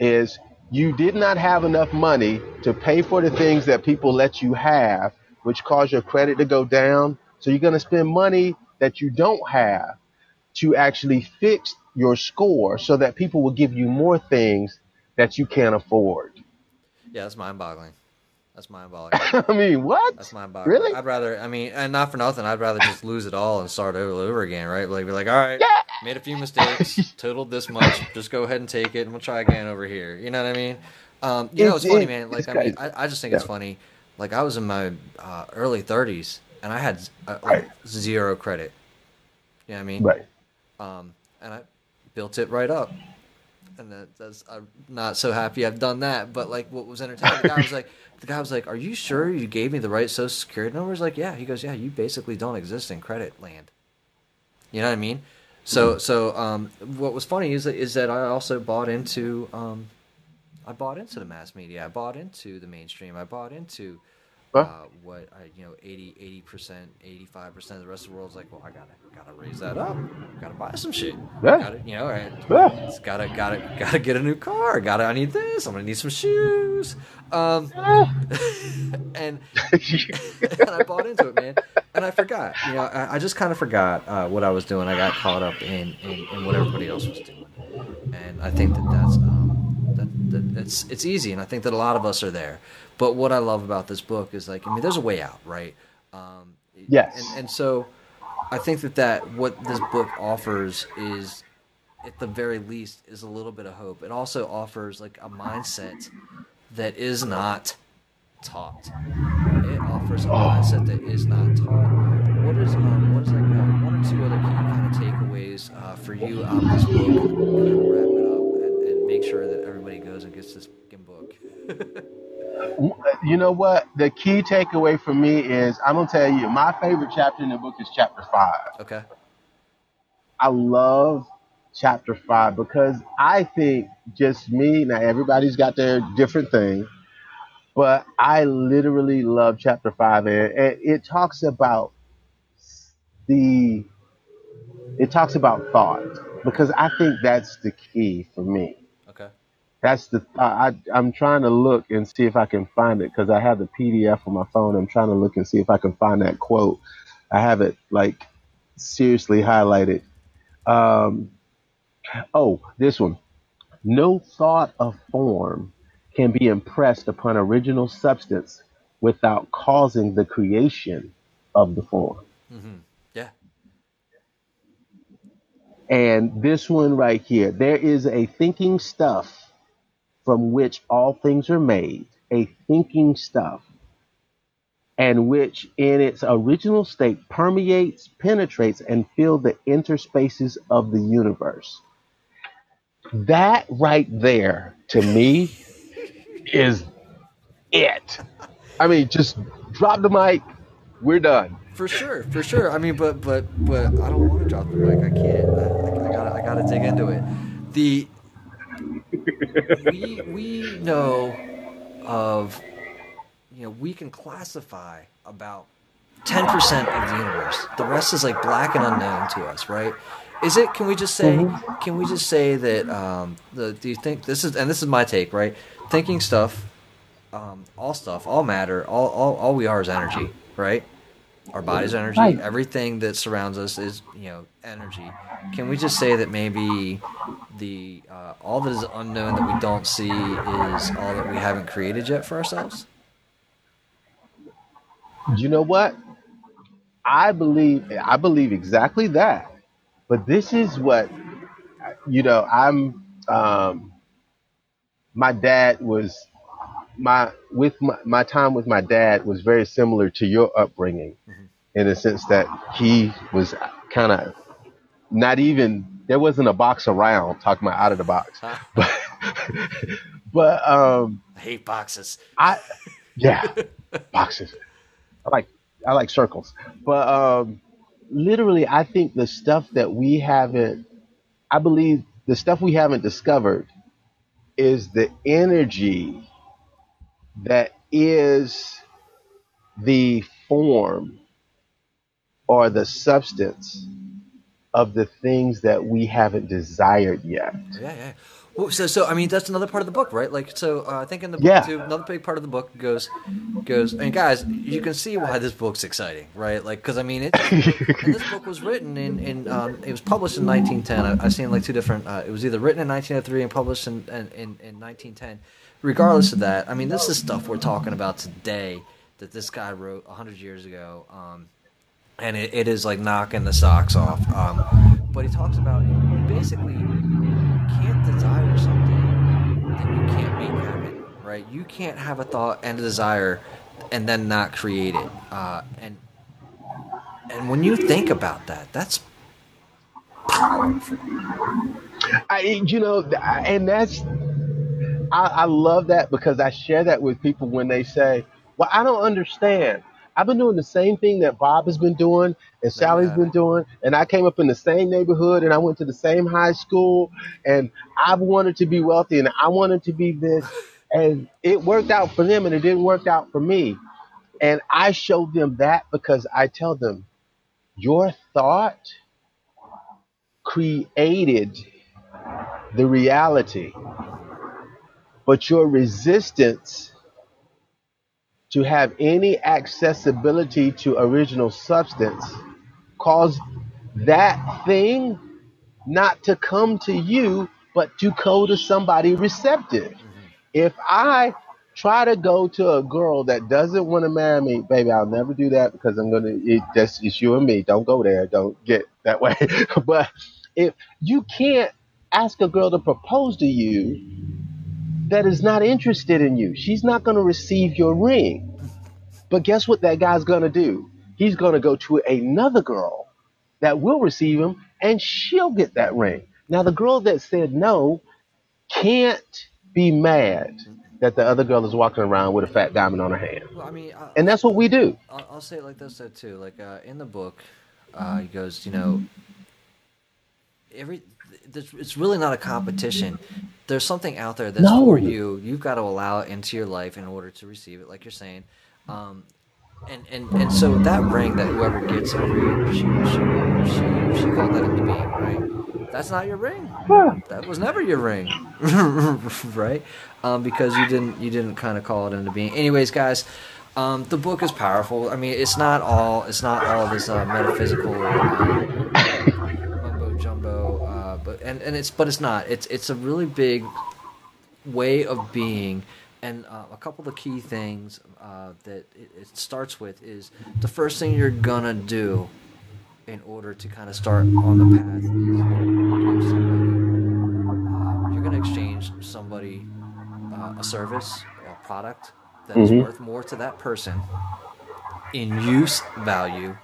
is you did not have enough money to pay for the things that people let you have, which cause your credit to go down. So you're going to spend money that you don't have to actually fix your score so that people will give you more things that you can't afford. Yeah, that's mind boggling. That's mind boggling. [LAUGHS] I mean, what? That's mind boggling. Really? I'd rather, I mean, and not for nothing, I'd rather just lose it all and start over, over again, right? Like, be like, all right, Yeah. made a few mistakes, [LAUGHS] totaled this much, just go ahead and take it, and we'll try again over here. You know what I mean? Um, you know, It's- funny, man. Like, I mean. I, I just think it's funny. Like, I was in my uh, early 30s, and I had uh, like, Right. zero credit. You know what I mean? Right. Um, and I built it right up. And that, that's I'm not so happy I've done that. But like, what was entertaining? The guy was like, [LAUGHS] the guy was like, "Are you sure you gave me the right social security number?" I was like, "Yeah." He goes, "Yeah, you basically don't exist in credit land." You know what I mean? So so um, what was funny is that, is that I also bought into um, I bought into the mass media. I bought into the mainstream. I bought into? Uh, what I, you know 80 80 percent, eighty five percent of the rest of the world's like, well, I gotta gotta raise that up. Gotta buy some shit. Yeah. Gotta, you know, right? Yeah. It's gotta gotta gotta get a new car. Gotta I need this. I'm gonna need some shoes. Um, [LAUGHS] and [LAUGHS] and I bought into it, man. And I forgot. You know, I, I just kind of forgot uh, what I was doing. I got caught up in, in, in what everybody else was doing, and I think that that's um, that, that it's it's easy, and I think that a lot of us are there. But what I love about this book is like, I mean, there's a way out, right? Um, Yes. And, and so, I think that that what this book offers is, at the very least, is a little bit of hope. It also offers like a mindset that is not taught. It offers a mindset that is not taught. What is um, what is like uh, one or two other key kind of takeaways uh, for you out of this book? Wrap it up and, and make sure that everybody goes and gets this fucking book. [LAUGHS] You know what? The key takeaway for me is I'm gonna tell you my favorite chapter in the book is chapter five. okay. I love chapter five because I think just me, now everybody's got their different thing, but I literally love chapter five and, and it talks about the it talks about thought because I think that's the key for me. That's the I, I I'm trying to look and see if I can find it because I have the PDF on my phone. I'm trying to look and see if I can find that quote. I have it like seriously highlighted. Um, oh, this one. No thought of form can be impressed upon original substance without causing the creation of the form. Mm-hmm. Yeah. And this one right here, there is a thinking stuff from which all things are made, a thinking stuff, and which in its original state permeates, penetrates, and fills the interspaces of the universe. That right there, to me, is it. I mean, just drop the mic, we're done. For sure, for sure. I mean, but but but I don't want to drop the mic. I can't. I, I gotta I gotta dig into it. The we we know of you know we can classify about ten percent of the universe. The rest is like black and unknown to us, right? Is it? Can we just say? Can we just say that? Um, the do you think this is? And this is my take, right? Thinking stuff, um, all stuff, all matter, all all all we are is energy, right? Our body's energy. Right. Everything that surrounds us is, you know, energy. Can we just say that maybe the uh, all that is unknown that we don't see is all that we haven't created yet for ourselves? You know what? I believe I believe exactly that. But this is what you know, I'm um my dad was my with my, my time with my dad was very similar to your upbringing in the sense that he was kind of not even there wasn't a box around talking about out of the box Huh? [LAUGHS] but but um I hate boxes. I yeah, boxes. I like I like circles. But um literally I think the stuff that we haven't I believe the stuff we haven't discovered is the energy that is the form or the substance of the things that we haven't desired yet. Yeah, yeah. Well, so, so I mean, that's another part of the book, right? Like, so uh, I think in the book Yeah. too, another big part of the book goes, goes, and guys, you can see why this book's exciting, right? Like, because I mean, it, [LAUGHS] this book was written in, in um, it was published in 1910. I, I've seen like two different. Uh, it was either written in 1903 and published in, in, in, in 1910. Regardless of that, I mean, this is stuff we're talking about today that this guy wrote 100 years ago. Um, and it, it is like knocking the socks off. Um, but he talks about basically you can't desire something that you can't make happen, right? You can't have a thought and a desire and then not create it. Uh, and and when you think about that, that's powerful. I, you know, and that's I, I love that because I share that with people when they say, "Well, I don't understand. I've been doing the same thing that Bob has been doing and Sally's been doing, and I came up in the same neighborhood and I went to the same high school, and I've wanted to be wealthy and I wanted to be this, and it worked out for them and it didn't work out for me, and I show them that because I tell them, your thought created the reality, but your resistance to have any accessibility to original substance caused that thing not to come to you, but to go to somebody receptive. Mm-hmm. If I try to go to a girl that doesn't want to marry me, baby, I'll never do that because I'm gonna. It, that's it's you and me. Don't go there. Don't get that way. [LAUGHS] but if you can't ask a girl to propose to you that is not interested in you, she's not gonna receive your ring. But guess what that guy's gonna do? He's gonna go to another girl that will receive him, and she'll get that ring. Now the girl that said no can't be mad that the other girl is walking around with a fat diamond on her hand. Well, I mean, I, And that's what we do. I'll, I'll say it like this though too. Like uh, in the book, uh, he goes, you know, every it's really not a competition. There's something out there that's No. for you. You've got to allow it into your life in order to receive it, like you're saying. Um, and, and and so that ring that whoever gets over you, she she she, she called that into being, right? That's not your ring. That was never your ring, [LAUGHS] right? Um, because you didn't you didn't kind of call it into being. Anyways, guys, um, the book is powerful. I mean, it's not all it's not all this uh, metaphysical uh, and, and it's but it's not. It's it's a really big way of being. And uh, a couple of the key things uh, that it, it starts with is the first thing you're gonna do in order to kind of start on the path is somebody, uh, you're gonna exchange somebody uh, a service, a product that is Mhm. worth more to that person in use value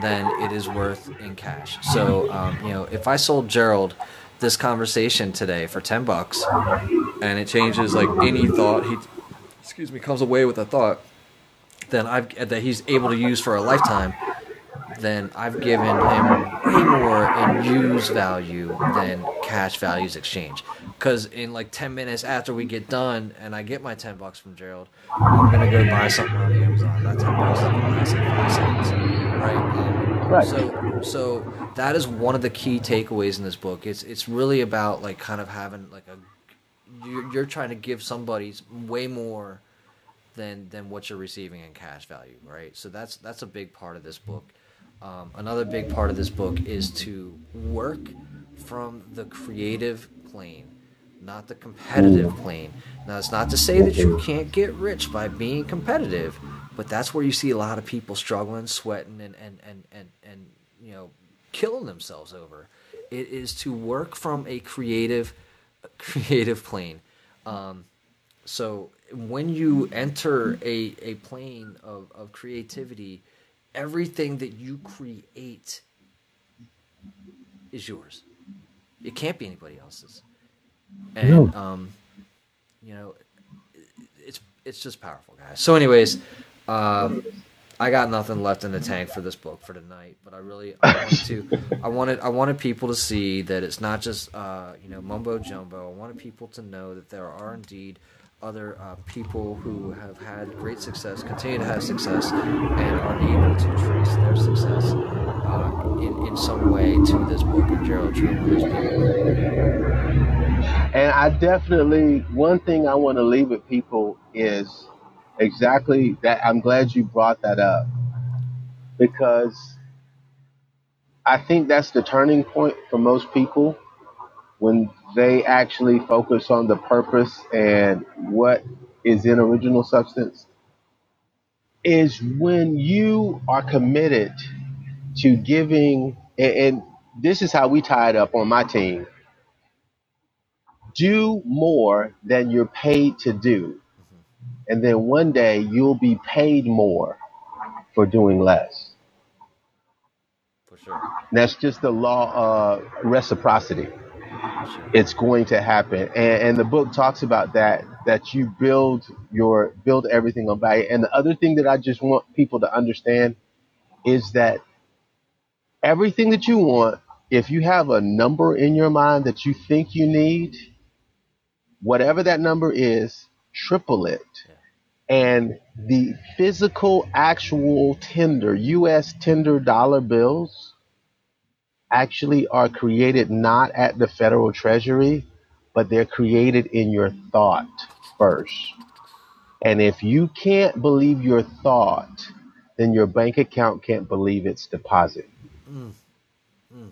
than it is worth in cash. So, um, you know, if I sold Gerald this conversation today for ten bucks, and it changes like any thought he, excuse me, comes away with a thought, then I've that he's able to use for a lifetime. Then I've given him way more in use value than cash values exchange. Because in like ten minutes after we get done, and I get my ten bucks from Gerald, I'm gonna go buy something on Amazon. That ten bucks is gonna last like five seconds, right? Right. So, so that is one of the key takeaways in this book. It's it's really about like kind of having like a you're, you're trying to give somebody way more than than what you're receiving in cash value, right? So that's that's a big part of this book. Um, another big part of this book is to work from the creative plane, not the competitive plane. Now, it's not to say that you can't get rich by being competitive, but that's where you see a lot of people struggling, sweating, and and and and, and you know killing themselves over. It is to work from a creative [LAUGHS] creative plane. Um, so when you enter a, a plane of, of creativity, everything that you create is yours. It can't be anybody else's. And um, you know, it's it's just powerful, guys. So, anyways, uh, I got nothing left in the tank for this book for tonight, but I really I wanted to I wanted I wanted people to see that it's not just uh, you know mumbo jumbo. I wanted people to know that there are indeed other uh, people who have had great success, continue to have success, and are able to trace their success uh, in, in some way to this book of Gerald Truman. There's people And I definitely, one thing I want to leave with people is exactly that. I'm glad you brought that up because I think that's the turning point for most people when they actually focus on the purpose and what is in original substance is when you are committed to giving and, and this is how we tie it up on my team do more than you're paid to do and then one day you'll be paid more for doing less For sure. that's just the law of reciprocity sure. it's going to happen and, and the book talks about that that you build your build everything on value and the other thing that i just want people to understand is that everything that you want if you have a number in your mind that you think you need whatever that number is triple it Yeah. And the physical actual tender us tender dollar bills actually are created not at the federal treasury, but they're created in your thought first. And if you can't believe your thought, then your bank account can't believe its deposit. Mm, mm.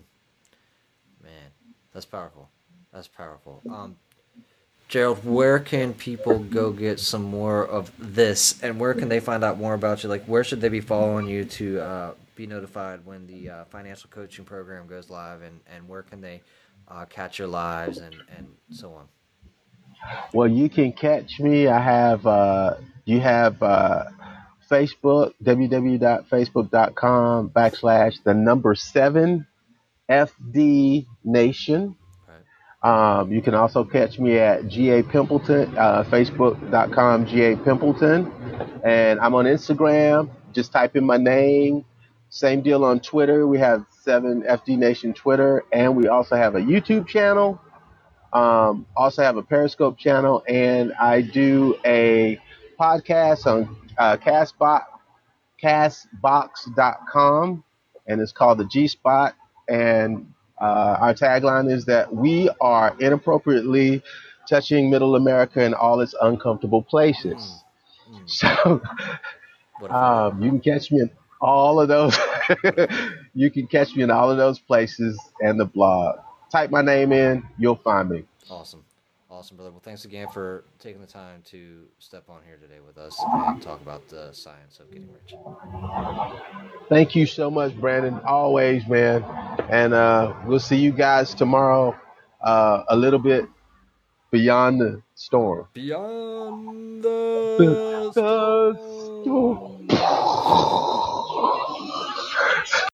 Man, that's powerful. That's powerful. Um, Gerald, where can people go get some more of this, and where can they find out more about you? Like, where should they be following you to uh, be notified when the uh, financial coaching program goes live, and, and where can they uh, catch your lives and, and so on? Well, you can catch me. I have uh, you have uh, Facebook www.facebook.com backslash the number seven FD Nation. Um, you can also catch me at GA Pimpleton, uh, Facebook.com GA Pimpleton, and I'm on Instagram. Just type in my name. Same deal on Twitter. We have seven FD Nation Twitter, and we also have a YouTube channel. Um, also have a Periscope channel, and I do a podcast on uh, Castbox, Castbox.com, and it's called the G Spot. And uh, our tagline is that we are inappropriately touching Middle America in all its uncomfortable places. Mm, mm. So [LAUGHS] What a fun. um, you can catch me in all of those. [LAUGHS] you can catch me in all of those places and the blog. Type my name in, you'll find me. Awesome. Awesome, brother. Well, thanks again for taking the time to step on here today with us and talk about the science of getting rich. Thank you so much, Brandon. Always, man. And uh, we'll see you guys tomorrow, uh, a little bit beyond the storm. Beyond the The storm. storm.